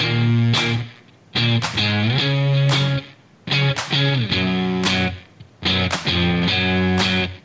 Thank you.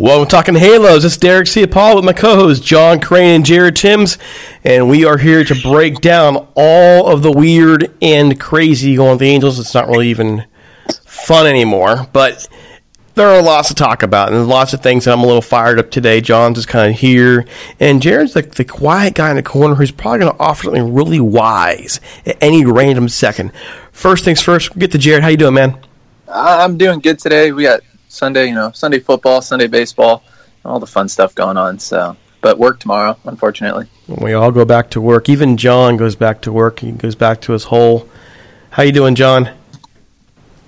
Well, we're talking Halos. It's Derek C. Paul with my co-hosts John Crane and Jared Timms, and we are here to break down all of the weird and crazy going with the Angels. It's not really even fun anymore, but there are lots to talk about, and lots of things that I'm a little fired up today. John's just kind of here, and Jared's the, the quiet guy in the corner who's probably going to offer something really wise at any random second. First things first, get to Jared. How you doing, man? I'm doing good today. We got Sunday, you know, Sunday football, Sunday baseball, all the fun stuff going on. So, but work tomorrow, unfortunately. We all go back to work. Even John goes back to work. He goes back to his hole. How you doing, John?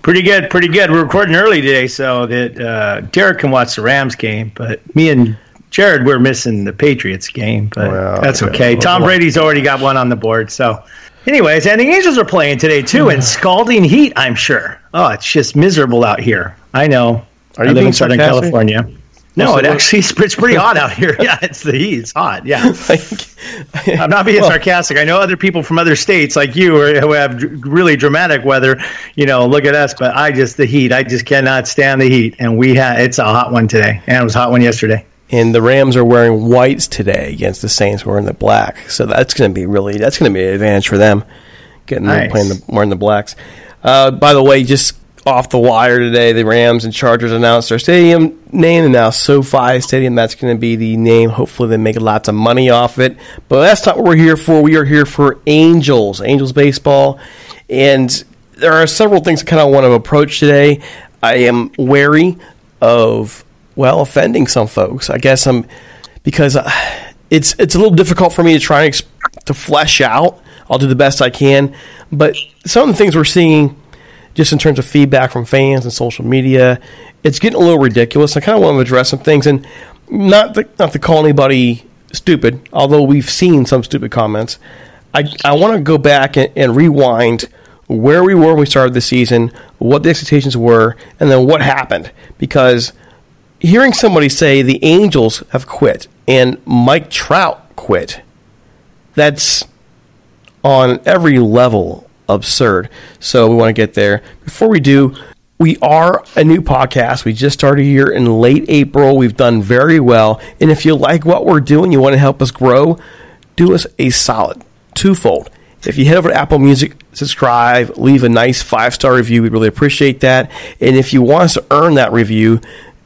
Pretty good, pretty good. We're recording early today so that uh, Derek can watch the Rams game, but me and Jared we're missing the Patriots game, but Well, that's okay. okay. Tom Brady's already got one on the board, so. Anyways, and the Angels are playing today too in scalding heat. I'm sure. Oh, it's just miserable out here. I know. Are I you live in Southern sarcastic? California. No, it actually it's pretty hot out here. Yeah, it's the heat. It's hot. Yeah. I'm not being Well- sarcastic. I know other people from other states like you are, who have really dramatic weather. You know, look at us. But I just the heat. I just cannot stand the heat. And we had it's a hot one today, and it was a hot one yesterday. And the Rams are wearing whites today against the Saints, who are in the black. So that's going to be really that's going to be an advantage for them, getting them Nice. playing the wearing the blacks. Uh, by the way, just off the wire today, the Rams and Chargers announced their stadium name, and now SoFi Stadium. That's going to be the name. Hopefully, they make lots of money off it. But that's not what we're here for. We are here for Angels, Angels baseball, and there are several things I kind of want to approach today. I am wary of well offending some folks. I guess I'm because uh, it's it's a little difficult for me to try to flesh out. I'll do the best I can, but some of the things we're seeing, just in terms of feedback from fans and social media, it's getting a little ridiculous. I kind of want to address some things, and not the, not to call anybody stupid, although we've seen some stupid comments. I I want to go back and, and rewind where we were when we started the season, what the expectations were, and then what happened because hearing somebody say the Angels have quit and Mike Trout quit, that's on every level absurd. So we want to get there. Before we do, we are a new podcast. We just started here in late April. We've done very well. And if you like what we're doing, you want to help us grow, do us a solid twofold. If you head over to Apple Music, subscribe, leave a nice five star review, we'd really appreciate that. And if you want us to earn that review,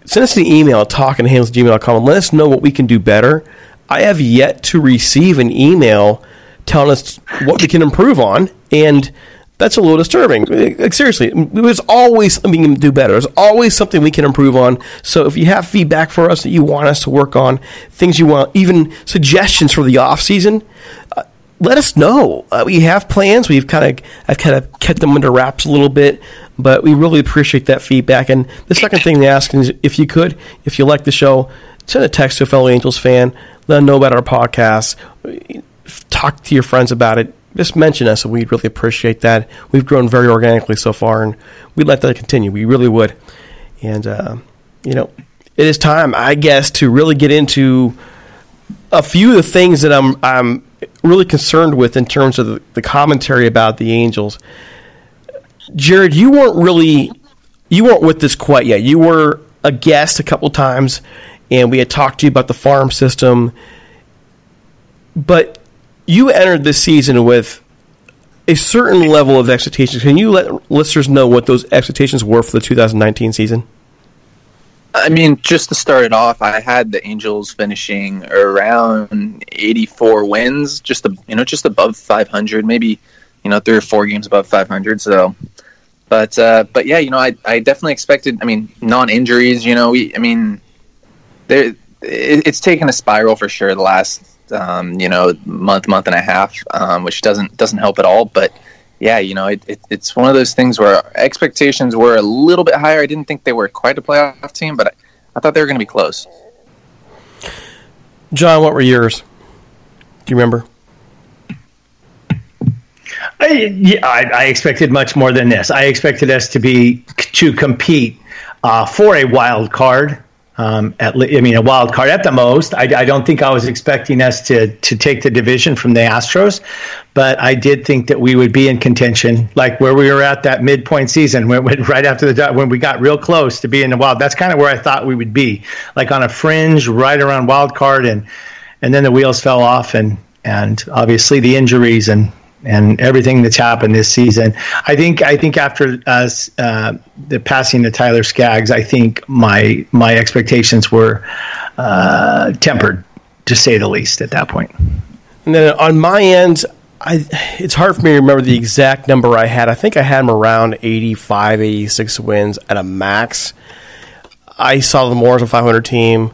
send us an email at talkinghalos@gmail.com and let us know what we can do better. I have yet to receive an email telling us what we can improve on, and that's a little disturbing. Like, seriously, there's always something we can do better. There's always something we can improve on. So if you have feedback for us that you want us to work on, things you want, even suggestions for the off season, uh, let us know. Uh, we have plans. We've kind of I've kind of kept them under wraps a little bit, but we really appreciate that feedback. And the second thing to ask is if you could, if you like the show, send a text to a fellow Angels fan. let them know about our podcast. Talk to your friends about it. Just mention us, and we'd really appreciate that. We've grown very organically so far, and we'd like that to continue. We really would. And, uh, you know, it is time, I guess, to really get into a few of the things that I'm, I'm really concerned with in terms of the, the commentary about the Angels. Jared, you weren't really you weren't with this quite yet. You were a guest a couple times, and we had talked to you about the farm system. But you entered this season with a certain level of expectations. Can you let listeners know what those expectations were for the 2019 season? I mean, just to start it off, I had the Angels finishing around 84 wins, just you know, just above 500, maybe you know three or four games above 500. So, but uh, but yeah, you know, I I definitely expected. I mean, non injuries. You know, we, I mean, there it, it's taken a spiral for sure the last um, you know month month and a half, um, which doesn't doesn't help at all. But yeah, you know, it, it, it's one of those things where expectations were a little bit higher. I didn't think they were quite a playoff team, but I, I thought they were going to be close. John, what were yours? Do you remember? I, yeah, I, I, expected much more than this. I expected us to be to compete uh, for a wild card um, at I mean, a wild card at the most. I, I, don't think I was expecting us to to take the division from the Astros, but I did think that we would be in contention, like where we were at that midpoint season, when, when right after the when we got real close to being the wild. That's kind of where I thought we would be, like on a fringe, right around wild card, and and then the wheels fell off, and and obviously the injuries and and everything that's happened this season. I think I think after us uh, the passing of Tyler Skaggs, I think my my expectations were uh, tempered, to say the least, at that point. And then on my end, I it's hard for me to remember the exact number I had. I think I had him around 85, 86 wins at a max. I saw the more as a 500 team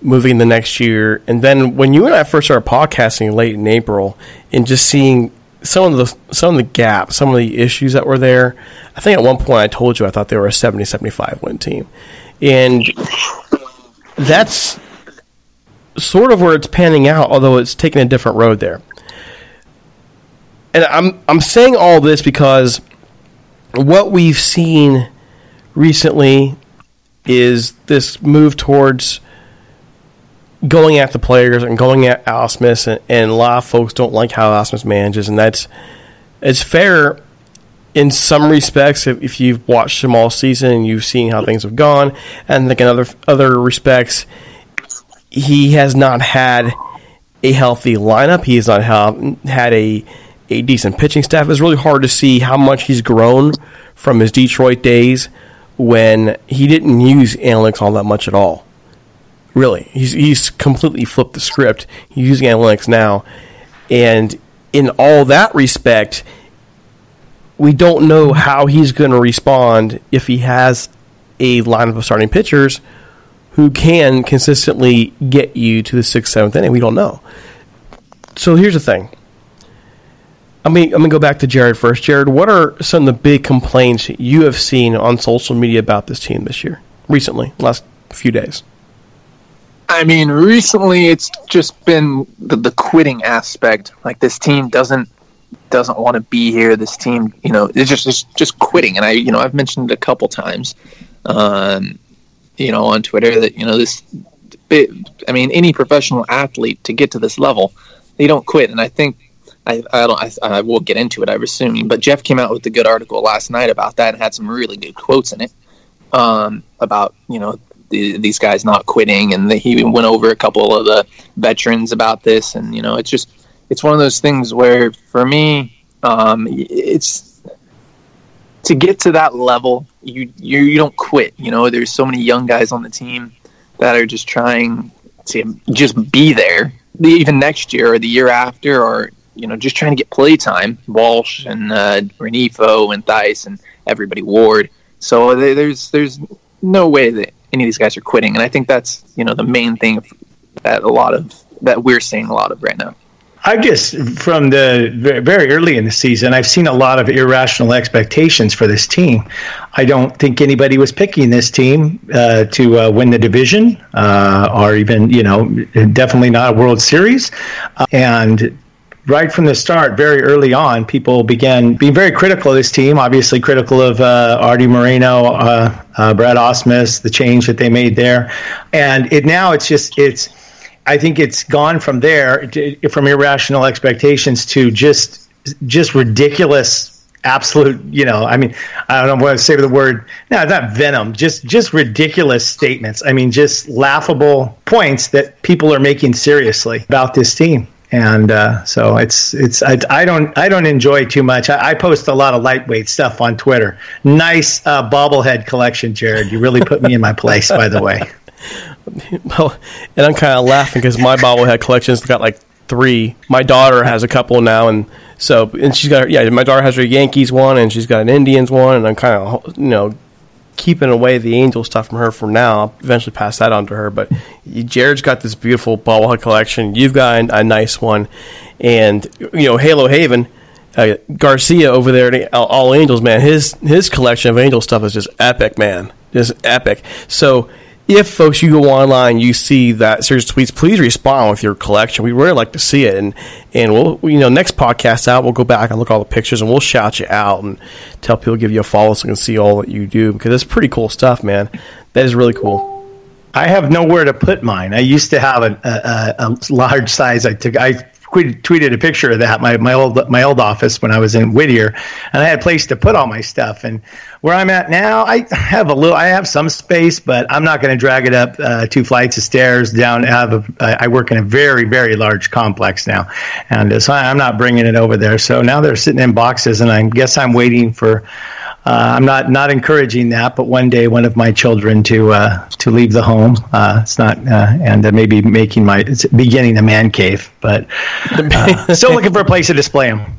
moving the next year. And then when you and I first started podcasting late in April and just seeing some of the some of the gaps, some of the issues that were there. I think at one point I told you I thought they were a 70-75 win team, and that's sort of where it's panning out. Although it's taking a different road there, and I'm I'm saying all this because what we've seen recently is this move towards going at the players and going at Ausmus, and, and a lot of folks don't like how Ausmus manages, and that's it's fair in some respects if, if you've watched him all season and you've seen how things have gone, and like in other other respects, he has not had a healthy lineup. He has not have, had a a decent pitching staff. It's really hard to see how much he's grown from his Detroit days when he didn't use analytics all that much at all. Really, he's he's completely flipped the script. He's using analytics now, and in all that respect, we don't know how he's going to respond if he has a lineup of starting pitchers who can consistently get you to the sixth, seventh inning. We don't know. So here's the thing. I mean, I'm gonna go back to Jared first. Jared, what are some of the big complaints you have seen on social media about this team this year, recently, last few days? I mean, recently it's just been the, the quitting aspect. Like this team doesn't doesn't want to be here. This team, you know, it's just it's just quitting. And I, you know, I've mentioned it a couple times, um, you know, on Twitter that you know this. I mean, any professional athlete to get to this level, they don't quit. And I think I, I don't. I, I will get into it. I'm assuming, but Jeff came out with a good article last night about that and had some really good quotes in it um, about you know the, these guys not quitting, and the, he went over a couple of the veterans about this, and you know, it's just it's one of those things where for me, um, it's to get to that level, you, you you don't quit. You know, there's so many young guys on the team that are just trying to just be there, even next year or the year after, or you know, just trying to get play time. Walsh and uh, Rengifo and Thaiss and everybody Ward. So there's there's no way that any of these guys are quitting, and I think that's you know the main thing that a lot of that we're seeing a lot of right now. I just, from the very early in the season, I've seen a lot of irrational expectations for this team. I don't think anybody was picking this team uh, to uh, win the division uh, or even, you know, definitely not a World Series. And right from the start, very early on, people began being very critical of this team. Obviously, critical of uh, Arte Moreno, uh, uh, Brad Ausmus, the change that they made there, and it now it's just it's. I think it's gone from there to, from irrational expectations to just just ridiculous absolute you know i mean i don't know what to say the word no not venom just just ridiculous statements i mean just laughable points that people are making seriously about this team and uh, so it's it's I, I, don't I don't enjoy too much. I, I, post a lot of lightweight stuff on Twitter. Nice uh, bobblehead collection, Jared. You really put me in my place, by the way. Well, and I'm kind of laughing because my bobblehead collection's got like three. My daughter has a couple now, and so and she's got yeah. My daughter has her Yankees one, and she's got an Indians one, and I'm kind of you know keeping away the angel stuff from her for now. I'll eventually pass that on to her. But Jared's got this beautiful bobblehead collection. You've got a, a nice one, and you know Halo Haven. Uh, Garcia over there at All Angels, man, his his collection of angel stuff is just epic, man, just epic. So if folks you go online you see that series of tweets please respond with your collection we really like to see it and and we'll you know next podcast out we'll go back and look at all the pictures and we'll shout you out and tell people give you a follow so we can see all that you do because it's pretty cool stuff man that is really cool I have nowhere to put mine. I used to have a, a, a large size. I took. I tweeted a picture of that my, my old my old office when I was in Whittier, and I had a place to put all my stuff. And where I'm at now, I have a little, I have some space, but I'm not going to drag it up uh, two flights of stairs down. I, have a, I work in a very very large complex now, and uh, so I'm not bringing it over there. So now they're sitting in boxes, and I guess I'm waiting for I'm not not encouraging that, but one day one of my children to uh, to leave the home. Uh, it's not, uh, and maybe making my it's beginning a man cave, but uh, still looking for a place to display them.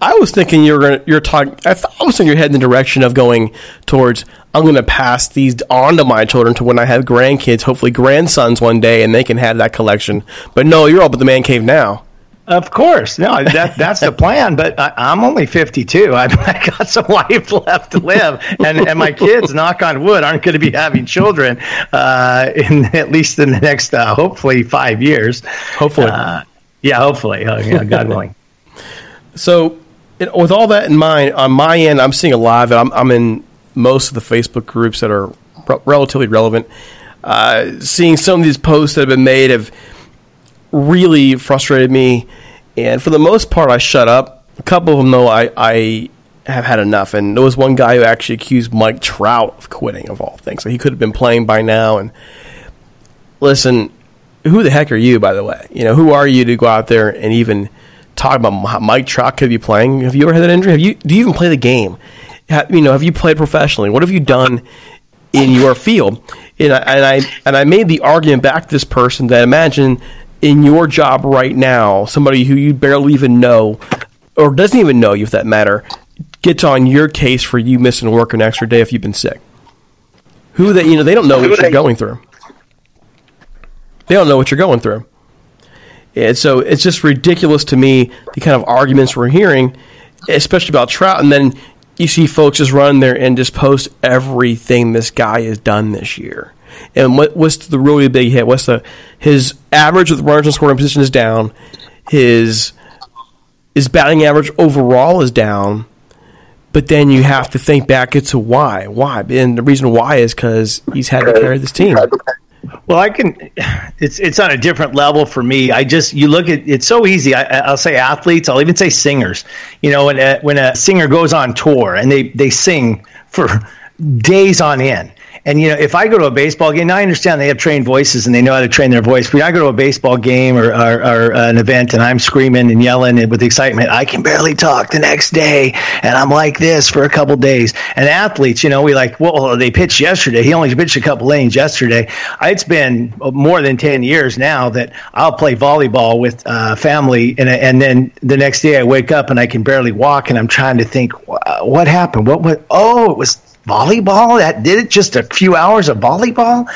I was thinking you're gonna, you're talking. I, th- I was thinking you're heading in the direction of going towards. I'm going to pass these on to my children to when I have grandkids, hopefully grandsons one day, and they can have that collection. But no, you're up at the man cave now. Of course, no, that that's the plan. But I, am only 52. I, I got some life left to live, and and my kids, knock on wood, aren't going to be having children uh, in at least in the next, uh, hopefully, five years. Hopefully, uh, yeah, hopefully, oh, yeah, God willing. so, it, with all that in mind, on my end, I'm seeing a lot I'm, I'm in most of the Facebook groups that are re- relatively relevant. Uh, seeing some of these posts that have been made have really frustrated me. And for the most part, I shut up. A couple of them, though, I, I have had enough. And there was one guy who actually accused Mike Trout of quitting, of all things. So he could have been playing by now. And listen, who the heck are you, by the way? You know, who are you to go out there and even talk about how Mike Trout could be playing? Have you ever had that injury? Have you? Do you even play the game? Have, you know, have you played professionally? What have you done in your field? And I, and I and I made the argument back to this person that imagine in your job right now, somebody who you barely even know or doesn't even know you, for that matter, gets on your case for you missing work an extra day if you've been sick. Who that you know they don't know what you're going through. They don't know what you're going through. And so it's just ridiculous to me the kind of arguments we're hearing, especially about Trout, and then you see folks just run there and just post everything this guy has done this year. And what, what's the really big hit? What's the his average with runners in scoring position is down. His his batting average overall is down. But then you have to think back into why. Why? And the reason why is because he's had to carry this team. Well, I can. It's it's on a different level for me. I just you look at it's so easy. I, will say athletes. I'll even say singers. You know, when a, when a singer goes on tour and they they sing for days on end, and you know, if I go to a baseball game, now I understand they have trained voices and they know how to train their voice. But I go to a baseball game or, or, or an event and I'm screaming and yelling with excitement, I can barely talk the next day, and I'm like this for a couple days. And athletes, you know, we like, well, they pitched yesterday. He only pitched a couple lanes yesterday. It's been more than ten years now that I'll play volleyball with uh, family, and and then the next day I wake up and I can barely walk, and I'm trying to think, what happened? What? What? Oh, it was volleyball. That did it. Just a few hours of volleyball.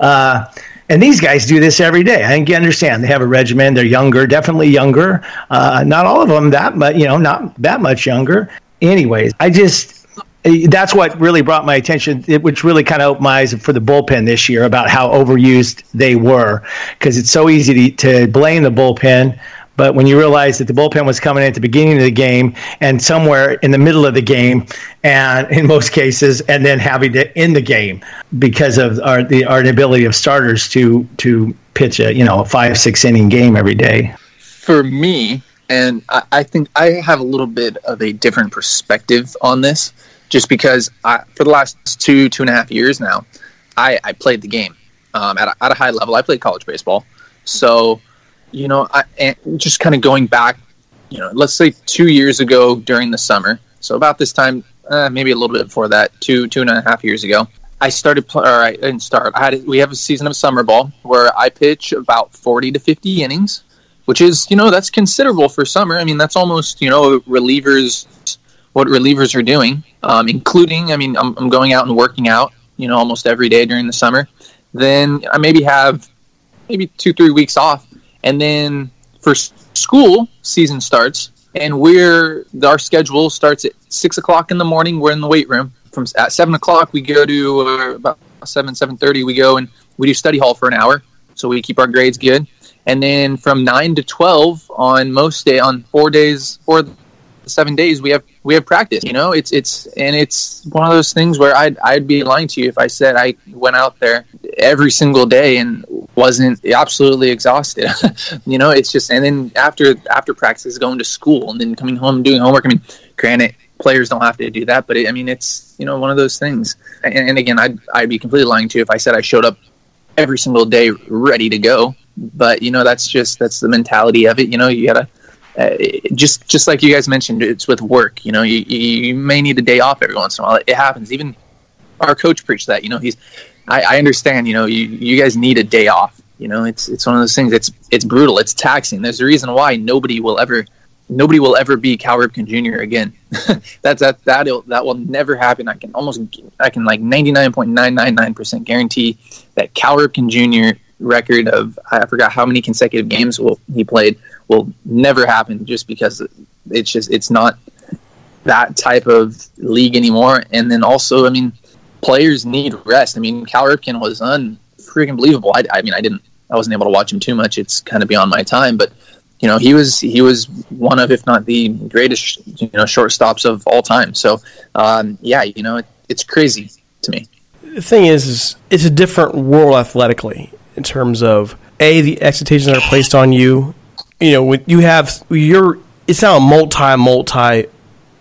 Uh, And these guys do this every day. I think you understand. They have a regimen. They're younger, definitely younger. Uh, not all of them that much, you know, not that much younger. Anyways, I just that's what really brought my attention, it, which really kind of opened my eyes for the bullpen this year about how overused they were, because it's so easy to, to blame the bullpen. But when you realize that the bullpen was coming in at the beginning of the game and somewhere in the middle of the game, and in most cases, and then having to end the game because of our the our ability of starters to to pitch a you know a five six inning game every day. For me, and I, I think I have a little bit of a different perspective on this just because I, for the last two two and a half years now, I, I played the game um, at, a, at a high level. I played college baseball, so you know, I, just kind of going back, you know, let's say two years ago during the summer. So about this time, uh, maybe a little bit before that, two two and a half years ago, I started. Pl- or I didn't start. I had we have a season of summer ball where I pitch about forty to fifty innings, which is you know that's considerable for summer. I mean that's almost you know relievers what relievers are doing, um, including, I mean, I'm, I'm going out and working out, you know, almost every day during the summer. Then I maybe have maybe two, three weeks off. And then for school, season starts, and we're, our schedule starts at six o'clock in the morning. We're in the weight room. From at seven o'clock, we go to uh, about seven, seven thirty. We go and we do study hall for an hour, so we keep our grades good. And then from nine to twelve on most day on four days, four seven days we have we have practice you know? It's it's and it's one of those things where i'd i'd be lying to you if i said i went out there every single day and wasn't absolutely exhausted you know? It's just and then after after practice going to school and then coming home doing homework i mean granted players don't have to do that but it, i mean it's you know one of those things. And, and again i'd i'd be completely lying to you if i said i showed up every single day ready to go but you know that's just that's the mentality of it you know? You gotta uh, just just like you guys mentioned, it's with work. You know, you, you may need a day off every once in a while. It happens. Even our coach preached that. You know, he's. I, I understand. You know, you you guys need a day off. You know, it's it's one of those things. It's it's brutal. It's taxing. There's a reason why nobody will ever nobody will ever be Cal Ripken Jr. again. That's that that that will never happen. I can almost I can like 99.999% guarantee that Cal Ripken Jr. record of I forgot how many consecutive games will he played will never happen just because it's just it's not that type of league anymore. And then also, I mean, players need rest. I mean, Cal Ripken was unfreaking believable. I, I mean, I didn't, I wasn't able to watch him too much. It's kind of beyond my time, but you know, he was he was one of, if not the greatest, you know, shortstops of all time. So, um, yeah, you know, it, it's crazy to me. The thing is, is, it's a different world athletically in terms of a the expectations that are placed on you you know, when you have you're it's now a multi multi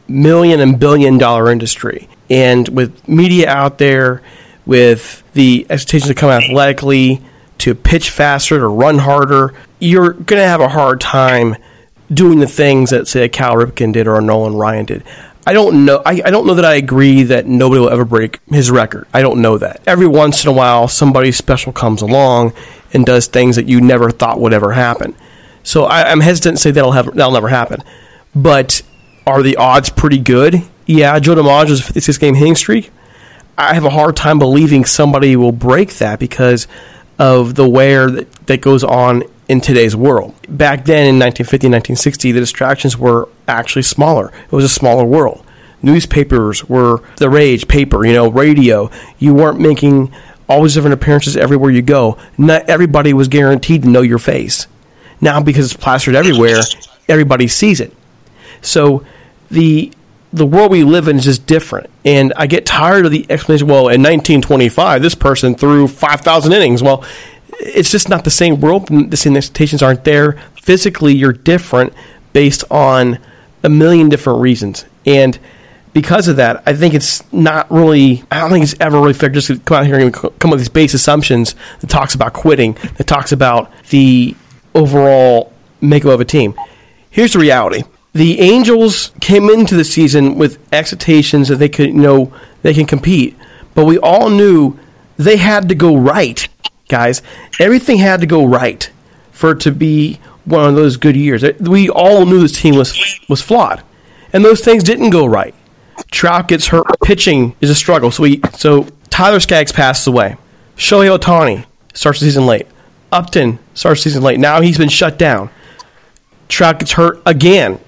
million and billion dollar industry, and with media out there, with the expectations to come athletically, to pitch faster, to run harder, you're going to have a hard time doing the things that say Cal Ripken did or Nolan Ryan did. I don't know. I, I, don't know that I agree that nobody will ever break his record. I don't know that. Every once in a while, somebody special comes along and does things that you never thought would ever happen. So I, am hesitant to say that'll have that'll never happen. But are the odds pretty good? Yeah, Joe DiMaggio's 56 game hitting streak. I have a hard time believing somebody will break that because of the wear that, that goes on in today's world. Back then in 1950, 1960, the distractions were actually smaller. It was a smaller world. Newspapers were the rage, paper, you know, radio. You weren't making all these different appearances everywhere you go. Not everybody was guaranteed to know your face. Now, because it's plastered everywhere, everybody sees it. So the the world we live in is just different. And I get tired of the explanation. Well, in 1925, this person threw 5,000 innings. Well, it's just not the same world. The same expectations aren't there. Physically, you're different based on a million different reasons. And because of that, I think it's not really, I don't think it's ever really fair just to come out here and come up with these base assumptions that talks about quitting, that talks about the overall makeup of a team. Here's the reality. The Angels came into the season with expectations that they could, you know, they can compete, but we all knew they had to go right, guys. Everything had to go right for it to be one of those good years. We all knew this team was was flawed, and those things didn't go right. Trout gets hurt. Pitching is a struggle. So we so Tyler Skaggs passes away. Shohei Ohtani starts the season late. Upton starts season late. Now he's been shut down. Trout gets hurt again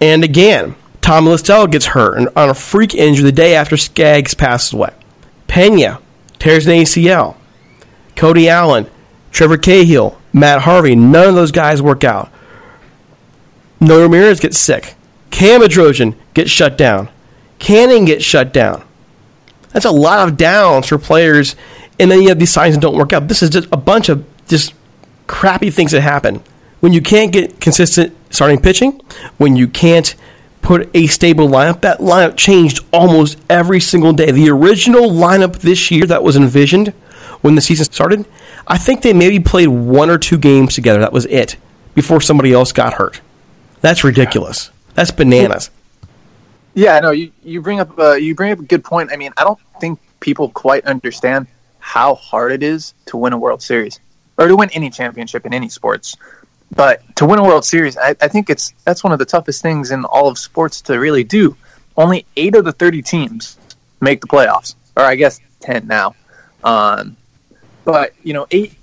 and again. Tom Littell gets hurt and on a freak injury the day after Skaggs passes away. Pena tears an ACL. Cody Allen, Trevor Cahill, Matt Harvey, none of those guys work out. Noé Ramirez gets sick. Cam Bedrosian gets shut down. Canning gets shut down. That's a lot of downs for players, and then you have these signs that don't work out. This is just a bunch of just crappy things that happen when you can't get consistent starting pitching, when you can't put a stable lineup. That lineup changed almost every single day. The original lineup this year that was envisioned when the season started, I think they maybe played one or two games together. That was it before somebody else got hurt. That's ridiculous. That's bananas. Yeah, no, you, you bring up uh, you bring up a good point. I mean, I don't think people quite understand how hard it is to win a World Series or to win any championship in any sports. But to win a World Series, I, I think it's that's one of the toughest things in all of sports to really do. Only eight of the thirty teams make the playoffs, or I guess ten now. Um, but you know, eight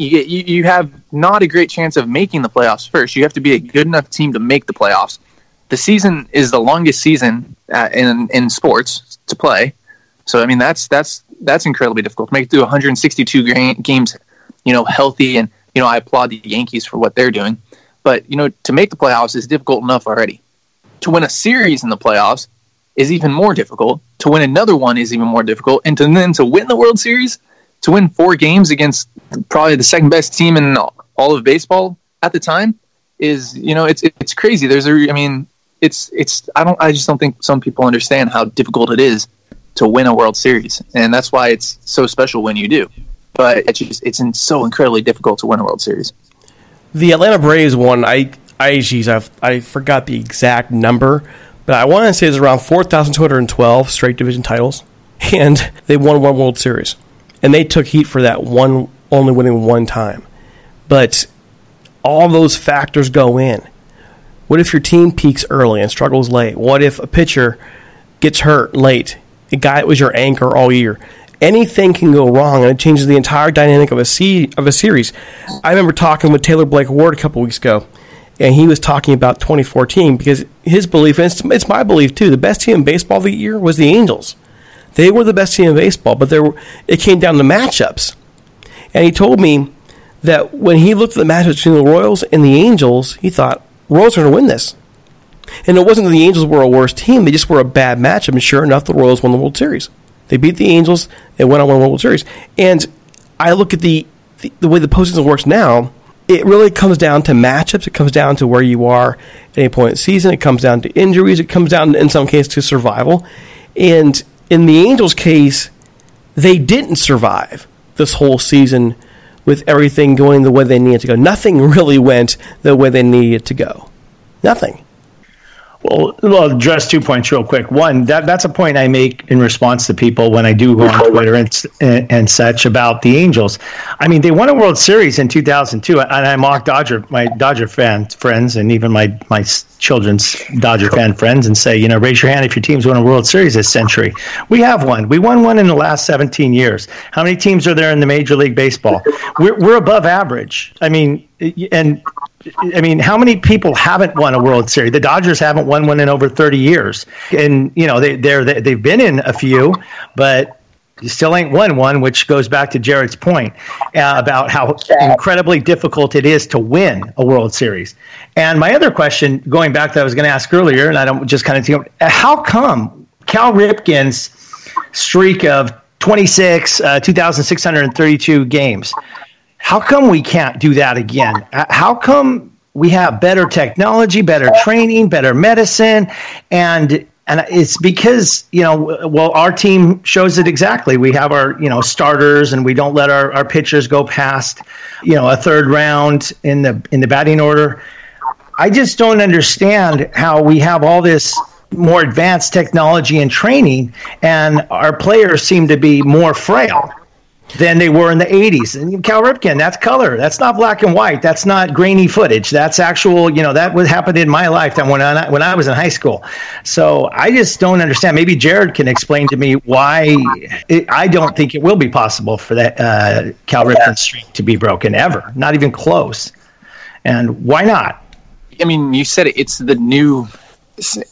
you get you, you have not a great chance of making the playoffs first. You have to be a good enough team to make the playoffs. The season is the longest season uh, in in sports to play. So I mean that's that's that's incredibly difficult to make it through 162 games, you know, healthy and you know, I applaud the Yankees for what they're doing. But, you know, to make the playoffs is difficult enough already. To win a series in the playoffs is even more difficult. To win another one is even more difficult. And to, then to win the World Series, to win four games against probably the second best team in all of baseball at the time is, you know, it's it's crazy. There's a, I mean, it's it's I don't I just don't think some people understand how difficult it is to win a World Series, and that's why it's so special when you do but it's just it's so incredibly difficult to win a World Series. The Atlanta Braves won. I I geez, I I forgot the exact number, but I want to say it's around four thousand two hundred twelve straight division titles, and they won one World Series, and they took heat for that one only winning one time, but all those factors go in. What if your team peaks early and struggles late? What if a pitcher gets hurt late? A guy that was your anchor all year anything can go wrong, and it changes the entire dynamic of a se- of a series. I remember talking with Taylor Blake Ward a couple weeks ago, and he was talking about 2014 because his belief, and it's, it's my belief too, the best team in baseball the year was the Angels. They were the best team in baseball, but there were, it came down to matchups. And he told me that when he looked at the matchups between the Royals and the Angels, he thought Royals are going to win this. And it wasn't that the Angels were a worse team; they just were a bad matchup. And sure enough, the Royals won the World Series. They beat the Angels. They went on one World Series. And I look at the, the, the way the postseason works now. It really comes down to matchups. It comes down to where you are at any point in the season. It comes down to injuries. It comes down, in some cases, to survival. And in the Angels' case, they didn't survive this whole season with everything going the way they needed to go. Nothing really went the way they needed to go. Nothing. Well, well, address two points real quick. One, that that's a point I make in response to people when I do go on Twitter and, and, and such about the Angels. I mean, they won a World Series in 2002, and I mock Dodger, my Dodger fan friends, and even my my children's Dodger fan friends, and say, you know, raise your hand if your team's won a World Series this century. We have one. We won one in the last 17 years. How many teams are there in the Major League Baseball? We're we're above average. I mean, and I mean, how many people haven't won a World Series? The Dodgers haven't won one in over 30 years, and you know they they're they've been in a few, but you still ain't won one, which goes back to Jared's point uh, about how incredibly difficult it is to win a World Series. And my other question, going back that I was going to ask earlier, and I don't just kind of think, how come Cal Ripken's streak of 26, uh, 2,632 games? How come we can't do that again? Uh, how come we have better technology, better training, better medicine, and and it's because you know well our team shows it exactly. We have our you know starters and we don't let our, our pitchers go past you know a third round in the in the batting order. I just don't understand how we have all this more advanced technology and training and our players seem to be more frail than they were in the 80s. And Cal Ripken, that's color. That's not black and white. That's not grainy footage. That's actual, you know, that what happened in my lifetime when I, when I was in high school. So I just don't understand. Maybe Jared can explain to me why it, I don't think it will be possible for that uh, Cal Ripken streak to be broken ever, not even close. And why not? I mean, you said it, it's the new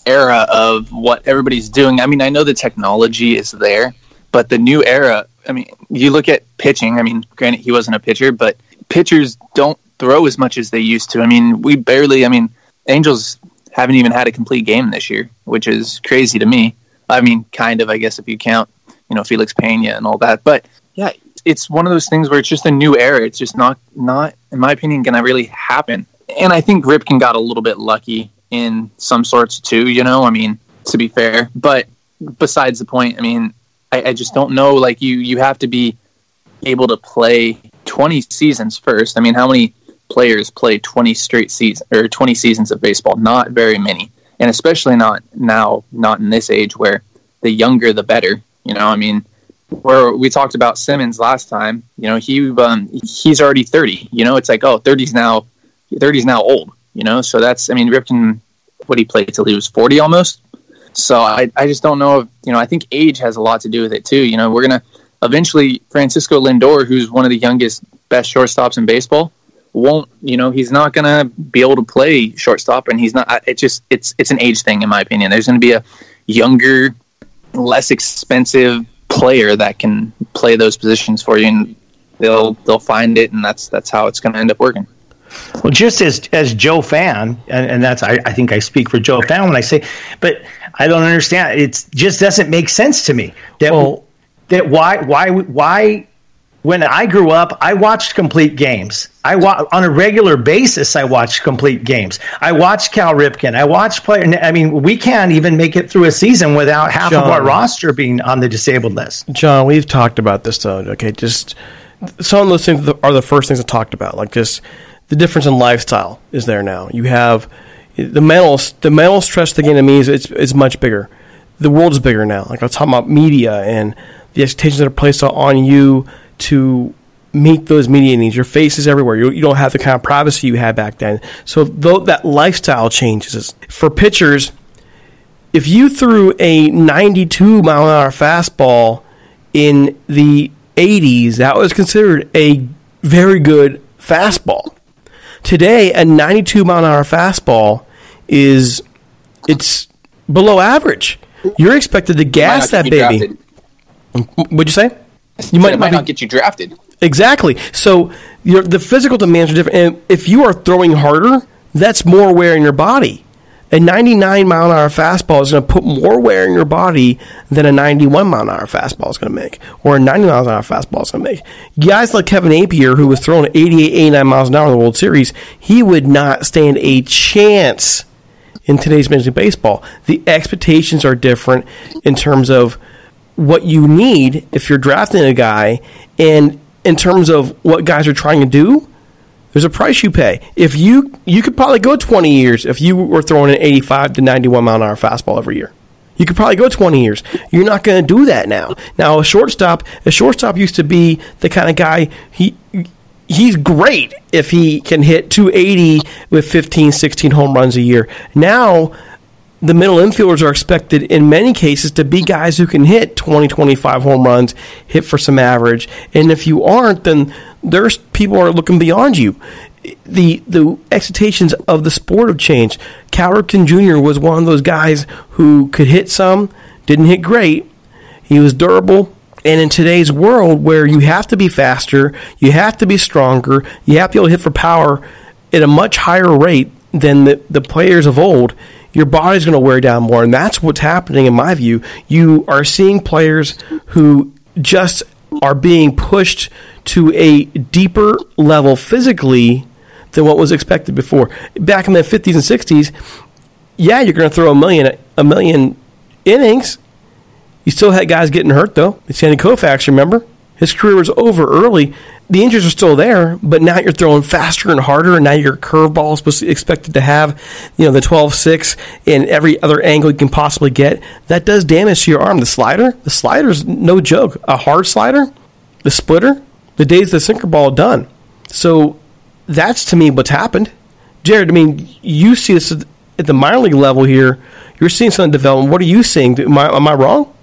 era of what everybody's doing. I mean, I know the technology is there, but the new era, I mean, you look at pitching. I mean, granted, he wasn't a pitcher, but pitchers don't throw as much as they used to. I mean, we barely, I mean, Angels haven't even had a complete game this year, which is crazy to me. I mean, kind of, I guess, if you count, you know, Felix Pena and all that. But yeah, it's one of those things where it's just a new era. It's just not, not, in my opinion, going to really happen. And I think Ripken got a little bit lucky in some sorts too, you know, I mean, to be fair. But besides the point, I mean, I, I just don't know. Like you, you have to be able to play 20 seasons first. I mean, how many players play 20 straight seasons or 20 seasons of baseball? Not very many, and especially not now, not in this age where the younger the better. You know, I mean, where we talked about Simmons last time. You know, he um, he's already 30. You know, it's like oh, 30's now 30's now old. You know, so that's I mean, Ripken, what he played till he was 40 almost. So I, I just don't know if, you know, I think age has a lot to do with it too. You know, we're going to eventually, Francisco Lindor, who's one of the youngest, best shortstops in baseball, won't, you know, he's not going to be able to play shortstop and he's not, it just, it's, it's an age thing in my opinion. There's going to be a younger, less expensive player that can play those positions for you and they'll, they'll find it and that's, that's how it's going to end up working. Well, just as as Joe fan, and, and that's I, I think I speak for Joe fan when I say, but I don't understand. It just doesn't make sense to me that well, that why why why when I grew up, I watched complete games. I wa- on a regular basis. I watched complete games. I watched Cal Ripken. I watched player. I mean, we can't even make it through a season without half John, of our roster being on the disabled list. John, we've talked about this though. Okay, just some of those things are the first things I talked about. Like just the difference in lifestyle is there now. You have the mental the mental stress the game to me is it's, it's much bigger. The world is bigger now. Like I'm talking about media and the expectations that are placed on you to meet those media needs. Your face is everywhere. You, you don't have the kind of privacy you had back then. So though that lifestyle changes for pitchers, if you threw a 92 mile an hour fastball in the 80s, that was considered a very good fastball. Today, a 92 mile an hour fastball is it's below average. You're expected to gas that baby. Drafted. What'd you say? You might, might not get you drafted. Exactly. So the physical demands are different. And if you are throwing harder, that's more wear in your body a 99 mile an hour fastball is going to put more wear in your body than a 91 mile an hour fastball is going to make, or a 90 miles an hour fastball is going to make. Guys like Kevin Appier, who was throwing 88, 89 miles an hour in the World Series, he would not stand a chance in today's Major League Baseball. The expectations are different in terms of what you need if you're drafting a guy, and in terms of what guys are trying to do there's a price you pay. If you you could probably go 20 years if you were throwing an 85 to 91 mile an hour fastball every year. You could probably go 20 years. You're not going to do that now. Now a shortstop, a shortstop used to be the kind of guy he he's great if he can hit 280 with 15, 16 home runs a year. Now the middle infielders are expected in many cases to be guys who can hit 20, 25 home runs, hit for some average. And if you aren't, then there's people are looking beyond you. The the expectations of the sport have changed. Cal Ripken Jr. was one of those guys who could hit some, didn't hit great. He was durable. And in today's world where you have to be faster, you have to be stronger, you have to be able to hit for power at a much higher rate than the, the players of old, your body's going to wear down more. And that's what's happening, in my view. You are seeing players who just are being pushed to a deeper level physically than what was expected before. Back in the 50s and 60s, yeah, you're going to throw a million a million innings. You still had guys getting hurt though. It's Sandy Koufax, remember? His career was over early. The injuries are still there, but now you're throwing faster and harder, and now your curveball is supposed to expected to have, you know, the 12-6 and every other angle you can possibly get. That does damage to your arm. The slider, the slider's no joke. A hard slider, the splitter, the days the sinker ball done. So that's to me what's happened. Jared, I mean, you see this at the minor league level here. You're seeing some development. What are you seeing? Am I, am I wrong?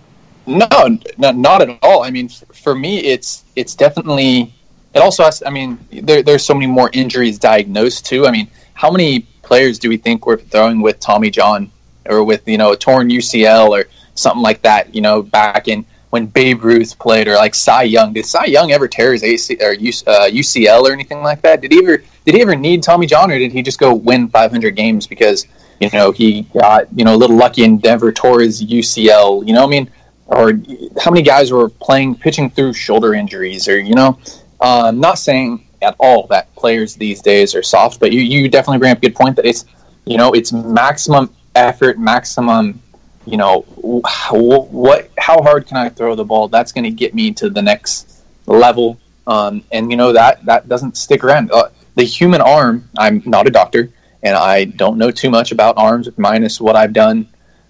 No, no, not at all. I mean, for me, it's it's definitely. It also has. I mean, there, there's so many more injuries diagnosed too. I mean, how many players do we think we're throwing with Tommy John or with you know a torn UCL or something like that? You know, back in when Babe Ruth played or like Cy Young. Did Cy Young ever tear his AC or UCL uh, or anything like that? Did he ever did he ever need Tommy John or did he just go win 500 games because you know he got you know a little lucky and Denver tore his UCL? You know, I mean or how many guys were playing pitching through shoulder injuries or you know uh, i'm not saying at all that players these days are soft but you, you definitely bring up a good point that it's you know it's maximum effort maximum you know what how hard can i throw the ball? That's going to get me to the next level. Um, and you know that that doesn't stick around. Uh, the human arm i'm not a doctor and i don't know too much about arms minus what i've done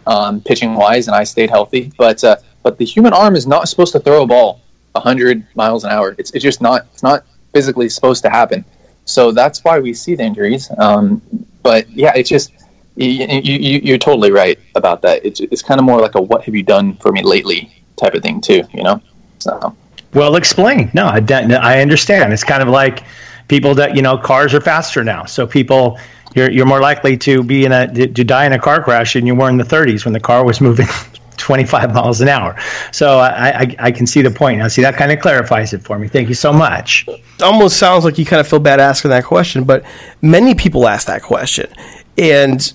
um, pitching wise, and I stayed healthy. But uh, but the human arm is not supposed to throw a ball 100 miles an hour. It's, it's just not it's not physically supposed to happen. So that's why we see the injuries. Um, but yeah, it's just you, you, you're totally right about that. It's, it's kind of more like a "what have you done for me lately" type of thing too. You know. So. Well, explain. No, I, I understand. It's kind of like people that you know cars are faster now, so people you're you're more likely to be in a to die in a car crash than you were in the 30s when the car was moving 25 miles an hour. So I, I, I can see the point now. See that kind of clarifies it for me. Thank you so much. Almost sounds like you kind of feel bad asking that question, but many people ask that question, and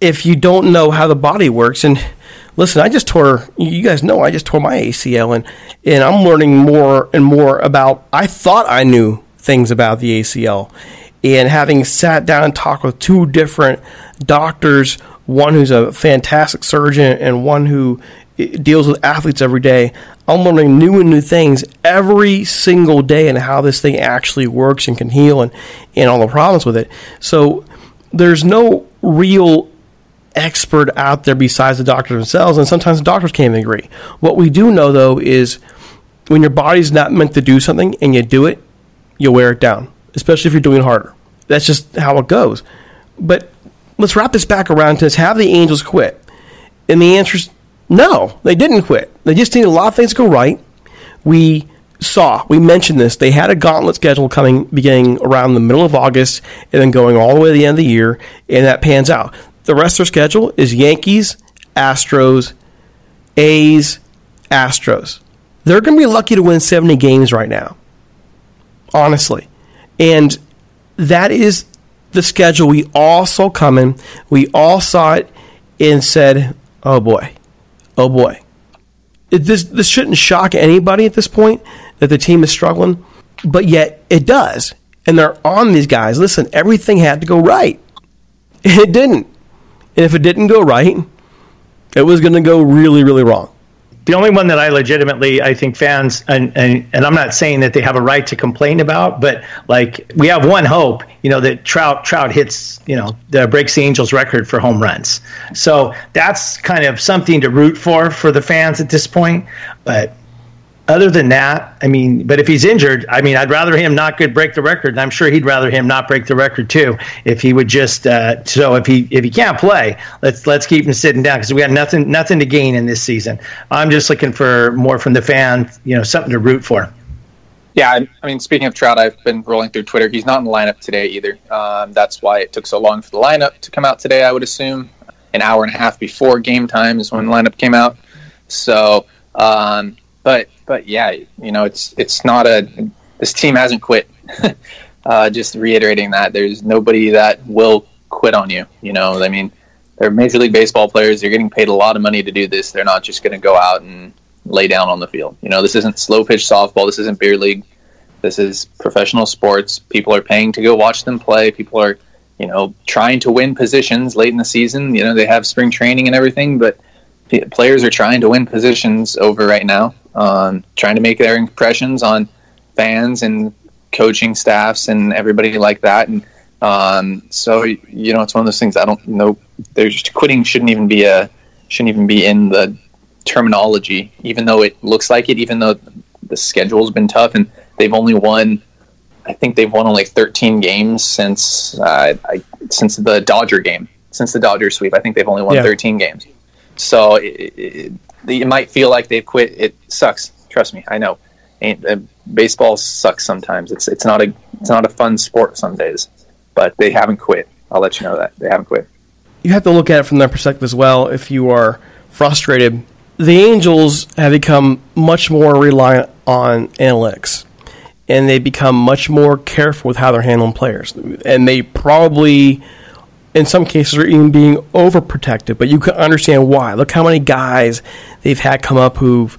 if you don't know how the body works and listen, I just tore. You guys know I just tore my ACL, and and I'm learning more and more about. I thought I knew things about the ACL, and having sat down and talked with two different doctors, one who's a fantastic surgeon and one who eh, deals with athletes every day, I'm learning new and new things every single day and how this thing actually works and can heal and, and all the problems with it. So there's no real expert out there besides the doctors themselves, and sometimes the doctors can't even agree. What we do know though is when your body's not meant to do something and you do it, you wear it down especially if you're doing harder. That's just how it goes. But let's wrap this back around to this. Have the Angels quit? And the answer is no, they didn't quit. They just needed a lot of things to go right. We saw, we mentioned this, they had a gauntlet schedule coming beginning around the middle of August and then going all the way to the end of the year, and that pans out. The rest of their schedule is Yankees, Astros, A's, Astros. They're going to be lucky to win 70 games right now. Honestly. And that is the schedule we all saw coming. We all saw it and said, oh boy, oh boy. It, this, this shouldn't shock anybody at this point that the team is struggling, but yet it does. And they're on these guys. Listen, everything had to go right. It didn't. And if it didn't go right, it was going to go really, really wrong the only one that I legitimately I think fans and, and and I'm not saying that they have a right to complain about, but like we have one hope, you know, that Trout Trout hits, you know, the breaks the Angels record for home runs. So that's kind of something to root for for the fans at this point. But other than that, I mean, but if he's injured, I mean, I'd rather him not good break the record, and I'm sure he'd rather him not break the record too. If he would just, uh, so if he if he can't play, let's let's keep him sitting down because we got nothing nothing to gain in this season. I'm just looking for more from the fan, you know, something to root for. Yeah, I mean, speaking of Trout, I've been rolling through Twitter. He's not in the lineup today either. Um, that's why it took so long for the lineup to come out today. I would assume an hour and a half before game time is when the lineup came out. So. Um, but but yeah, you know, it's it's not a this team hasn't quit. uh, just reiterating that there's nobody that will quit on you. You know, I mean, they're Major League Baseball players. They're getting paid a lot of money to do this. They're not just going to go out and lay down on the field. You know, this isn't slow pitch softball. This isn't beer league. This is professional sports. People are paying to go watch them play. People are, you know, trying to win positions late in the season. You know, they have spring training and everything, but players are trying to win positions over right now um, trying to make their impressions on fans and coaching staffs and everybody like that. And um, so you know, it's one of those things. I don't know. There's quitting shouldn't even be a shouldn't even be in the terminology, even though it looks like it. Even though the schedule's been tough, and they've only won. I think they've won only 13 games since uh, I, since the Dodger game, since the Dodger sweep. I think they've only won Yeah. 13 games. So it, it, it might feel like they've quit. It sucks. Trust me, I know. Ain't, uh, baseball sucks sometimes. It's it's not a it's not a fun sport some days, but they haven't quit. I'll let you know that they haven't quit. you have to look at it from their perspective as well. If you are frustrated, the Angels have become much more reliant on analytics, and they become much more careful with how they're handling players, and they probably. In some cases, are even being overprotected, but you can understand why. Look how many guys they've had come up who've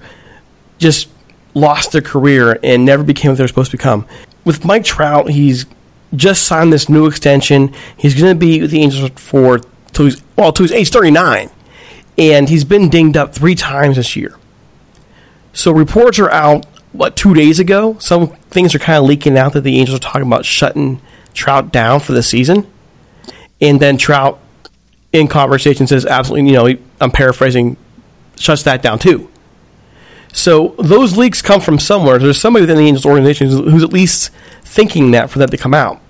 just lost their career and never became what they're supposed to become. With Mike Trout, he's just signed this new extension. He's going to be with the Angels for till he's well till he's age thirty nine, and he's been dinged up three times this year. So reports are out. What two days ago? Some things are kind of leaking out that the Angels are talking about shutting Trout down for the season, and then Trout, in conversation, says absolutely. You know, I'm paraphrasing, shuts that down too. So those leaks come from somewhere. There's somebody within the Angels organization who's, who's at least thinking that for that to come out.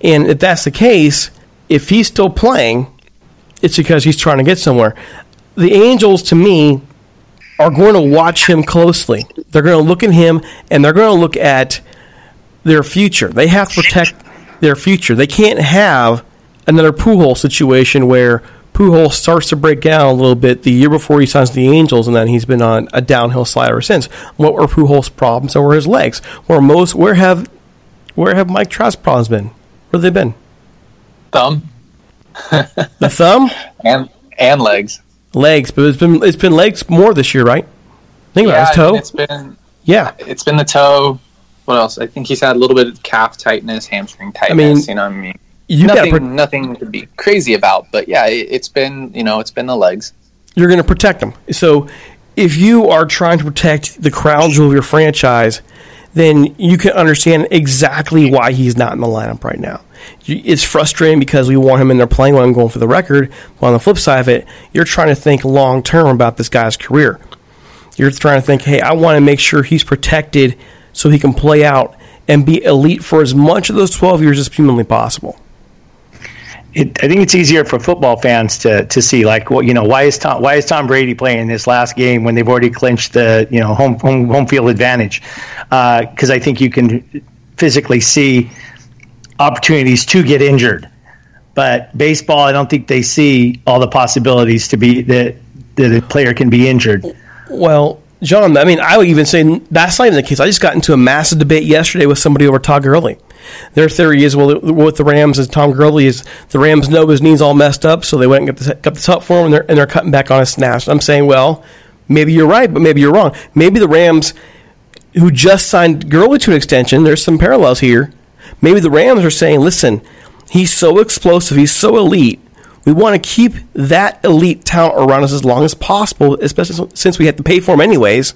And if that's the case, if he's still playing, it's because he's trying to get somewhere. The Angels, to me, are going to watch him closely. They're going to look at him and they're going to look at their future. They have to protect their future. They can't have another Pujols situation where Pujols starts to break down a little bit the year before he signs the Angels, and then he's been on a downhill slide ever since. What were Pujols' problems? Or were his legs? Where most where have where have Mike Trout's problems been? Where have they been? Thumb The thumb, and and legs. legs, but it's been it's been legs more this year, right? Think about it, his I toe. mean, it's been yeah, it's been the toe. What else? I think he's had a little bit of calf tightness, hamstring tightness. I mean, you know, what I mean, you nothing, to nothing to be crazy about. But yeah, it, it's been you know, it's been the legs. you're going to protect them. So if you are trying to protect the crown jewel of your franchise, then you can understand exactly why he's not in the lineup right now. It's frustrating because we want him in there playing when I'm going for the record. But on the flip side of it, you're trying to think long term about this guy's career. You're trying to think, hey, I want to make sure he's protected so he can play out and be elite for as much of those 12 years as humanly possible. It, I think it's easier for football fans to, to see like well you know why is Tom why is Tom Brady playing this last game when they've already clinched the you know home home, home field advantage uh, because I think you can physically see opportunities to get injured but baseball I don't think they see all the possibilities to be that that a player can be injured Well, John, I mean, I would even say that's not even the case. I just got into a massive debate yesterday with somebody over Todd Gurley. Their theory is, well, with the Rams, is Tom Gurley is the Rams know his knees all messed up, so they went and got the, got the top for him, and they're, and they're cutting back on his snaps. I'm saying, well, maybe you're right, but maybe you're wrong. Maybe the Rams, who just signed Gurley to an extension, there's some parallels here. Maybe the Rams are saying, listen, he's so explosive, he's so elite. We want to keep that elite talent around us as long as possible, especially since we have to pay for him anyways.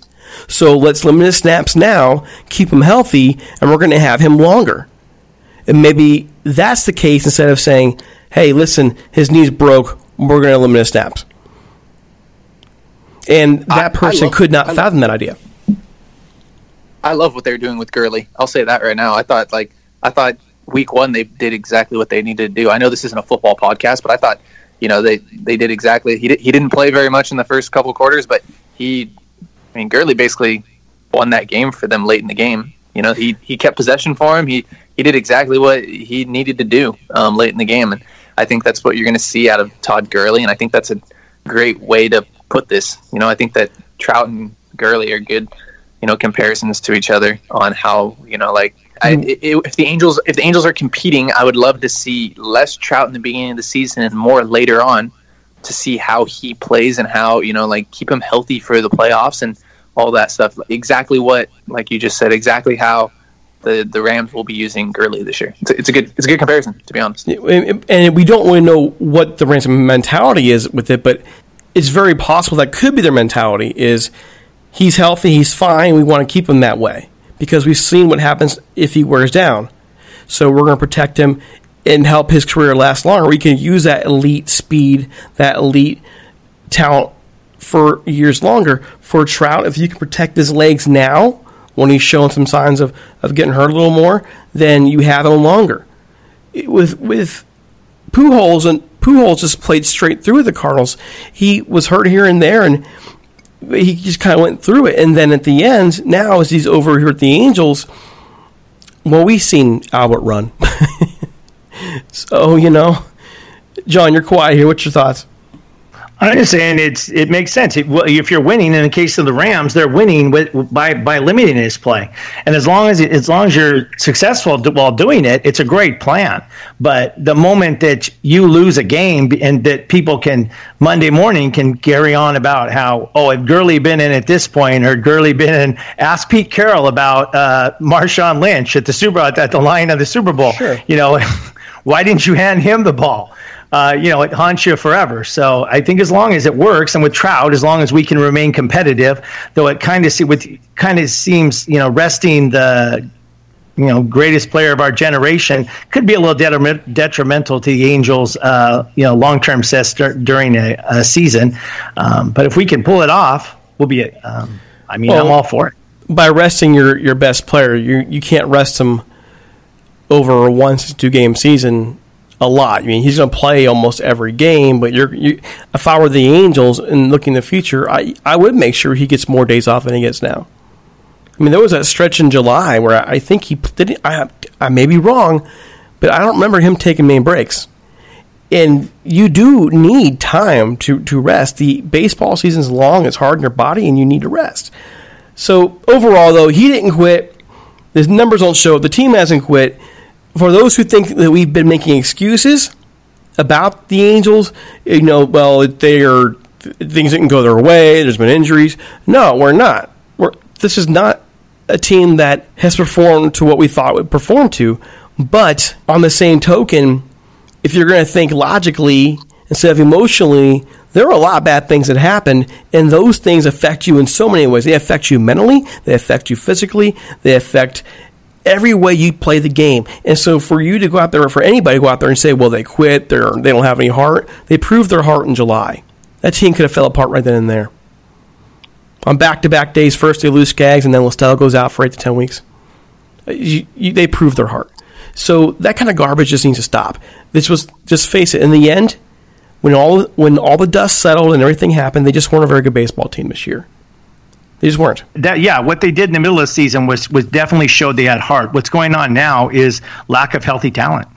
So let's limit his snaps now, keep him healthy, and we're going to have him longer. And maybe that's the case instead of saying, hey, listen, his knees broke, we're going to limit his snaps. And that I- I person love- could not I- fathom that idea. I love what they're doing with Gurley. I'll say that right now. I thought like I thought week one they did exactly what they needed to do. I know this isn't a football podcast, but I thought you know they they did exactly. He did, he didn't play very much in the first couple quarters, but he, I mean, Gurley basically won that game for them late in the game. You know, he he kept possession for him. He he did exactly what he needed to do um, late in the game, and I think that's what you're going to see out of Todd Gurley. And I think that's a great way to put this. You know, I think that Trout and Gurley are good you know comparisons to each other on how you know like I, i if the Angels if the Angels are competing, I would love to see less Trout in the beginning of the season and more later on to see how he plays and how you know like keep him healthy for the playoffs and all that stuff. Exactly what like you just said. Exactly how the the Rams will be using Gurley this year. It's a, it's a good it's a good comparison to be honest. and we don't really know what the Rams' mentality is with it, but it's very possible that could be their mentality is he's healthy, he's fine, we want to keep him that way because we've seen what happens if he wears down. So we're going to protect him and help his career last longer. We can use that elite speed, that elite talent for years longer. For Trout, if you can protect his legs now, when he's showing some signs of, of getting hurt a little more, then you have him longer. With with Pujols and Pujols just played straight through the Cardinals. He was hurt here and there, and he just kind of went through it. And then at the end, now as he's over here at the Angels, well, we've seen Albert run. so you know, John, you're quiet here. What's your thoughts? I'm just saying it's it makes sense. It, well, if you're winning, in the case of the Rams, they're winning with by by limiting his play, and as long as as long as you're successful while doing it, it's a great plan. But the moment that you lose a game and that people can Monday morning can carry on about how oh if Gurley been in at this point or Gurley been in, ask Pete Carroll about uh, Marshawn Lynch at the Super at the line of the Super Bowl. Sure. You know, why didn't you hand him the ball? Uh, you know, it haunts you forever. So I think as long as it works, and with Trout, as long as we can remain competitive, though it kind of see with kind of seems, you know, resting the you know greatest player of our generation could be a little detriment, detrimental to the Angels, uh, you know, long term success during a, a season. Um, but if we can pull it off, we'll be. Um, I mean, well, I'm all for it. By resting your your best player, you you can't rest him over a one to two game season a lot. I mean, he's going to play almost every game, but you're, you, if I were the Angels and looking in the future, I, I would make sure he gets more days off than he gets now. I mean, there was that stretch in July where I think he didn't. I, I may be wrong, but I don't remember him taking main breaks. And you do need time to, to rest. The baseball season's long; it's hard on your body, and you need to rest. So overall, though, he didn't quit. His numbers don't show. The team hasn't quit for those who think that we've been making excuses about the Angels, you know, well, they are things didn't go their way. There's been injuries. No, we're not. We're, this is not a team that has performed to what we thought would perform to. But on the same token, if you're going to think logically instead of emotionally, there are a lot of bad things that happen, and those things affect you in so many ways. They affect you mentally, they affect you physically, they affect every way you play the game. And so for you to go out there, or for anybody to go out there and say, well, they quit, they're, they don't have any heart, they proved their heart in July. That team could have fell apart right then and there. On back-to-back days, first they lose Skaggs, and then La goes out for eight to ten weeks. Uh, you, you, they proved their heart. So that kind of garbage just needs to stop. This was just face it. In the end, when all when all the dust settled and everything happened, they just weren't a very good baseball team this year. They just weren't. That yeah, what they did in the middle of the season was was definitely showed they had heart. What's going on now is lack of healthy talent.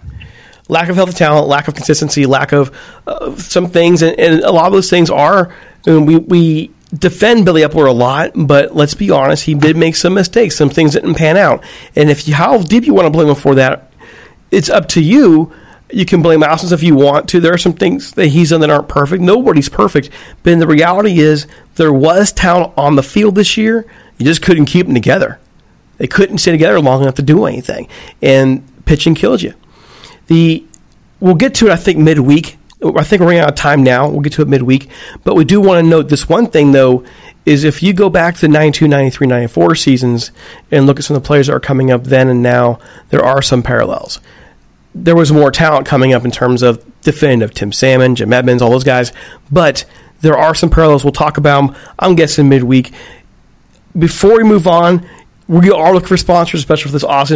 Lack of healthy talent, lack of consistency, lack of uh, some things, and, and, a lot of those things are. we we defend Billy Eppler a lot, but let's be honest, he did make some mistakes. Some things didn't pan out, and if you how deep you want to blame him for that, it's up to you. You can blame Ausmus if you want to. There are some things that he's done that aren't perfect. Nobody's perfect. But the reality is, there was talent on the field this year. You just couldn't keep them together. They couldn't stay together long enough to do anything. And pitching killed you. The We'll get to it, I think, midweek. I think we're running out of time now. We'll get to it midweek. But we do want to note this one thing, though, is if you go back to the 92, 93, 94 seasons and look at some of the players that are coming up then and now, there are some parallels there was more talent coming up in terms of definitive Tim Salmon, Jim Edmonds, all those guys. But there are some parallels. We'll talk about them, I'm guessing, midweek. Before we move on, we are looking for sponsors, especially for this off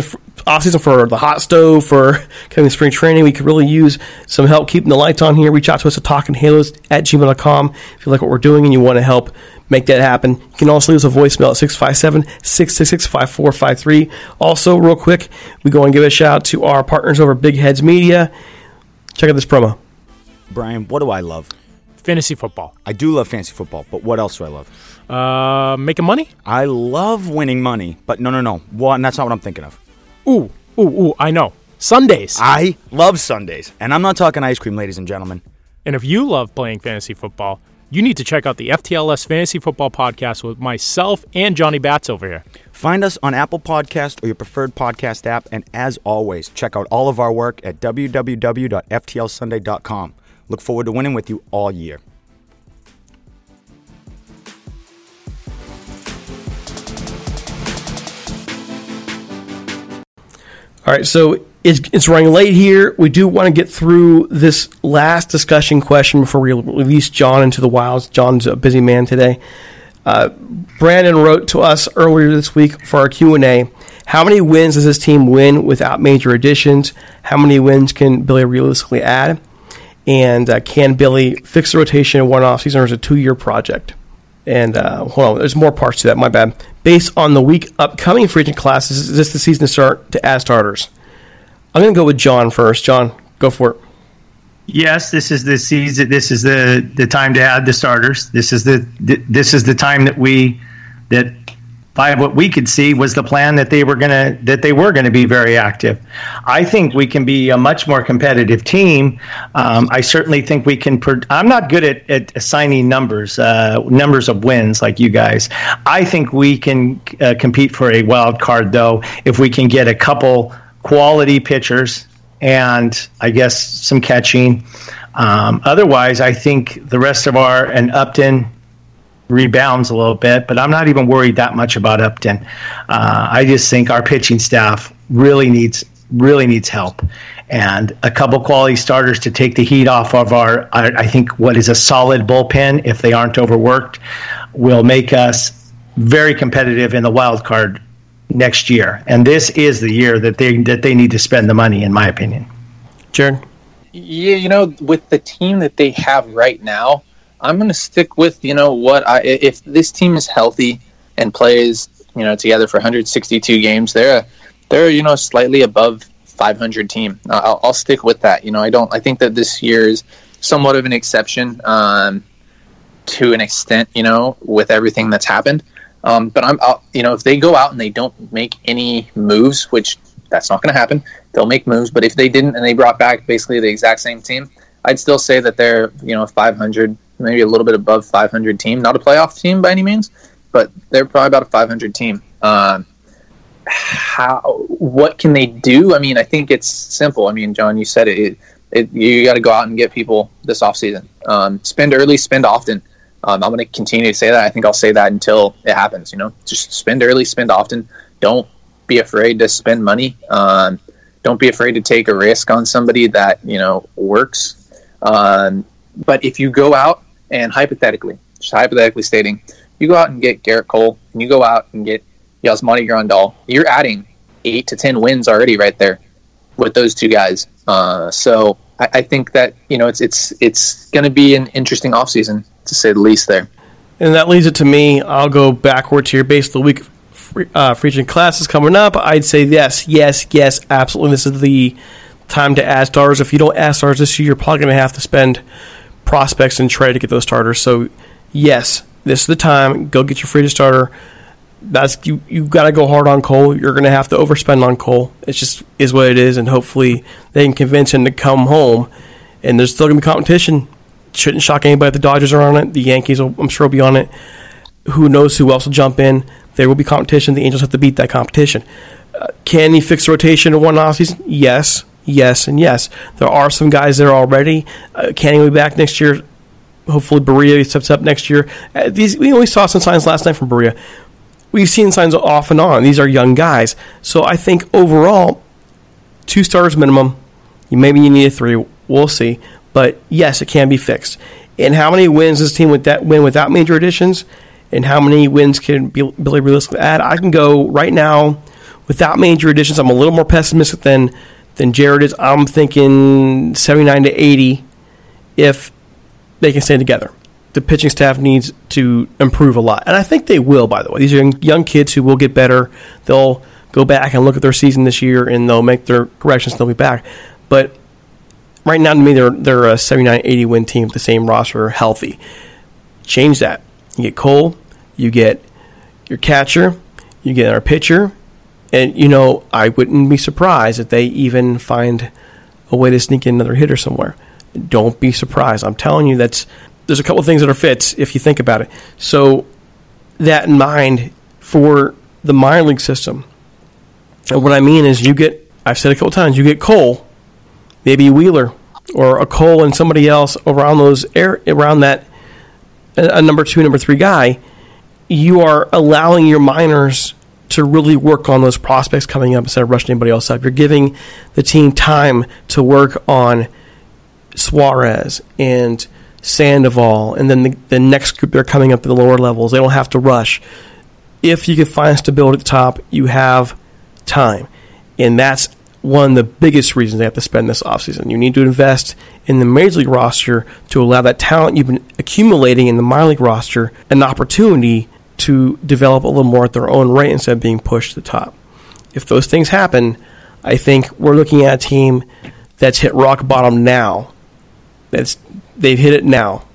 season for the hot stove, for coming spring training. We could really use some help keeping the lights on here. Reach out to us at talkinghalos at gmail.com if you like what we're doing and you want to help make that happen. You can also leave us a voicemail at 657 666 5453. Also, real quick, we go and give a shout out to our partners over Big Heads Media. Check out this promo. Brian, what do I love? Fantasy football. I do love fantasy football, but what else do I love? Uh, making money? I love winning money, but no, no, no. One, that's not what I'm thinking of. Ooh, ooh, ooh, I know. Sundays. I love Sundays. And I'm not talking ice cream, ladies and gentlemen. And if you love playing fantasy football, you need to check out the FTLS Fantasy Football Podcast with myself and Johnny Bats over here. Find us on Apple Podcast or your preferred podcast app. And as always, check out all of our work at www.ftlsunday.com. Look forward to winning with you all year. All right, so it's, it's running late here. We do want to get through this last discussion question before we release John into the wilds. John's a busy man today. Uh, Brandon wrote to us earlier this week for our Q and A. How many wins does this team win without major additions? How many wins can Billy realistically add? And uh, can Billy fix the rotation in one off season or is it a two year project? And uh, hold on, there's more parts to that. My bad. Based on the week upcoming free agent classes, is this the season to start to add starters? I'm going to go with John first. John, go for it. Yes, this is the season. This is the the time to add the starters. This is the this is the time that we that by what we could see was the plan that they were gonna that they were gonna be very active. I think we can be a much more competitive team. Um, I certainly think we can. I'm not good at, at assigning numbers, uh, numbers of wins like you guys. I think we can uh, compete for a wild card though if we can get a couple quality pitchers and I guess some catching. Um, otherwise, I think the rest of our and Upton rebounds a little bit, but I'm not even worried that much about Upton. Uh, I just think our pitching staff really needs really needs help, and a couple quality starters to take the heat off of our. I, I think what is a solid bullpen, if they aren't overworked, will make us very competitive in the wild card next year, and this is the year that they that they need to spend the money, in my opinion. Jared, Yeah, you know, with the team that they have right now, I'm going to stick with you know what I if this team is healthy and plays you know together for 162 games, they're they're you know slightly above 500 team. I'll, I'll stick with that. You know, I don't. I think that this year is somewhat of an exception um, to an extent. You know, with everything that's happened. Um, but I'm, I'll, you know, if they go out and they don't make any moves, which that's not going to happen, they'll make moves. But if they didn't and they brought back basically the exact same team, I'd still say that they're, you know, 500, maybe a little bit above 500 team. Not a playoff team by any means, but they're probably about a 500 team. Um, how? What can they do? I mean, I think it's simple. I mean, John, you said it. it, it you got to go out and get people this offseason. Um, spend early, spend often. Um, I'm going to continue to say that. I think I'll say that until it happens. You know, just spend early, spend often. Don't be afraid to spend money. Um, don't be afraid to take a risk on somebody that you know works. Um, but if you go out and hypothetically, just hypothetically stating, you go out and get Gerrit Cole, and you go out and get Yasmani Grandal, you're adding eight to ten wins already right there with those two guys. Uh, so I, I, think that you know it's it's it's going to be an interesting offseason to say the least there. And that leads it to me. I'll go backwards here based on the week uh, free agent classes coming up. I'd say yes, yes, yes, absolutely. This is the time to add stars. If you don't add stars this year, you're probably going to have to spend prospects and trade to get those starters. So, yes, this is the time. Go get your free to starter. That's you. You got to go hard on Cole. You're going to have to overspend on Cole. It just is what it is, and hopefully they can convince him to come home. And there's still going to be competition shouldn't shock anybody. The Dodgers are on it. The Yankees, will, I'm sure, will be on it. Who knows who else will jump in? There will be competition. The Angels have to beat that competition. Uh, can he fix rotation in one offseason? Yes, yes, and yes. There are some guys there already. Uh, can he be back next year? Hopefully, Barria steps up next year. Uh, these we only saw some signs last night from Barria. We've seen signs off and on. These are young guys, so I think overall, two stars minimum. Maybe you need a three. We'll see. But yes, it can be fixed. And how many wins does this team with that win without major additions? And how many wins can Billy realistically add? I can go right now without major additions. I'm a little more pessimistic than than Jared is. I'm thinking 79 to 80 if they can stay together. The pitching staff needs to improve a lot, and I think they will. By the way, these are young kids who will get better. They'll go back and look at their season this year, and they'll make their corrections. They'll be back, but right now to me they're they're a 79-80 win team with the same roster healthy. Change that. You get Cole, you get your catcher, you get our pitcher, and you know I wouldn't be surprised if they even find a way to sneak in another hitter somewhere. Don't be surprised. I'm telling you that's there's a couple of things that are fits if you think about it. So that in mind for the minor league system. And what I mean is you get I've said a couple times, you get Cole maybe Wheeler or a Cole and somebody else around those air, around that a number two, number three guy, you are allowing your minors to really work on those prospects coming up instead of rushing anybody else up. You're giving the team time to work on Suarez and Sandoval, and then the, the next group they're coming up to the lower levels. They don't have to rush. If you can find stability at the top, you have time. And that's one of the biggest reasons they have to spend this offseason. You need to invest in the major league roster to allow that talent you've been accumulating in the minor league roster an opportunity to develop a little more at their own rate instead of being pushed to the top. If those things happen, I think we're looking at a team that's hit rock bottom now. That's they've hit it now,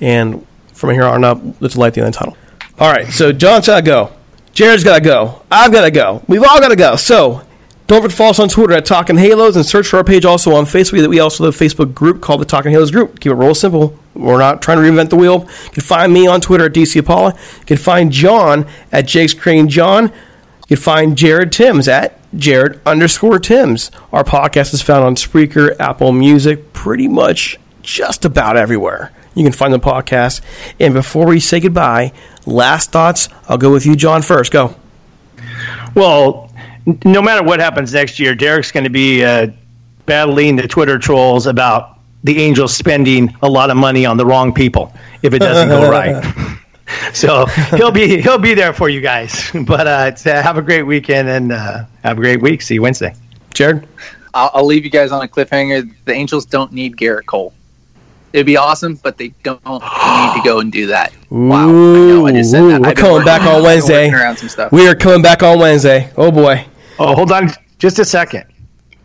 and from here on up, let's light the end tunnel. All right, so John's got to go. Jared's got to go. I've got to go. We've all got to go. So don't forget to follow us on Twitter at Talking Halos and search for our page also on Facebook. That we also have a Facebook group called the Talking Halos Group. Keep it real simple. We're not trying to reinvent the wheel. You can find me on Twitter at DC Apollo. You can find John at Jake's Crane John. You can find Jared Timms at Jared underscore Timms. Our podcast is found on Spreaker, Apple Music, pretty much just about everywhere. You can find the podcast. And before we say goodbye, last thoughts. I'll go with you, John, first. Go. Well, no matter what happens next year, Derek's going to be uh, battling the Twitter trolls about the Angels spending a lot of money on the wrong people if it doesn't go right. so he'll be he'll be there for you guys. But uh, uh, have a great weekend and uh, have a great week. See you Wednesday. Jared? I'll, I'll leave you guys on a cliffhanger. The Angels don't need Gerrit Cole. It'd be awesome, but they don't need to go and do that. wow, I know. I just said Ooh, that. we're coming back on Wednesday. some stuff. We are coming back on Wednesday. Oh boy. Oh, hold on just a second.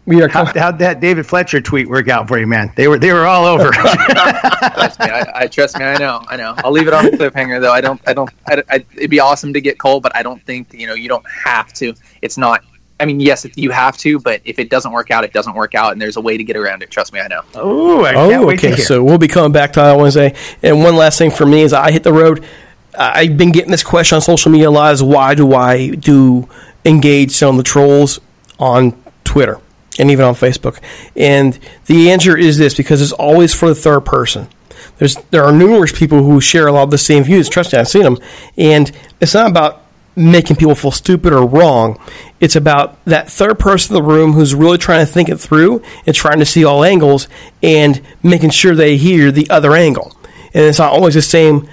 We are how, how'd that David Fletcher tweet work out for you, man? They were they were all over. trust me, I, I trust me. I know. I know. I'll leave it on the cliffhanger, though. I don't. I don't. I, I, it'd be awesome to get Cole, but I don't think you know. You don't have to. It's not. I mean, yes, you have to, but if it doesn't work out, it doesn't work out, and there's a way to get around it. Trust me, I know. Ooh, I can't Oh, wait to okay. hear. So we'll be coming back to that Wednesday. And one last thing for me is I hit the road. Uh, I've been getting this question on social media a lot: is why do I do engage on the trolls on Twitter and even on Facebook? And the answer is this: because it's always for the third person. There's there are numerous people who share a lot of the same views. Trust me, I've seen them, and it's not about making people feel stupid or wrong. It's about that third person in the room who's really trying to think it through and trying to see all angles and making sure they hear the other angle. And it's not always the same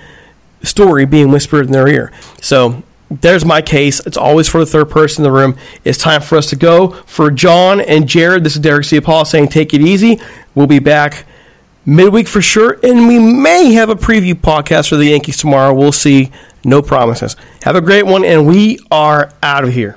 story being whispered in their ear. So there's my case. It's always for the third person in the room. It's time for us to go. For John and Jared, this is Derek C. Paul saying take it easy. We'll be back midweek for sure, and we may have a preview podcast for the Yankees tomorrow. We'll see. No promises. Have a great one, and we are out of here.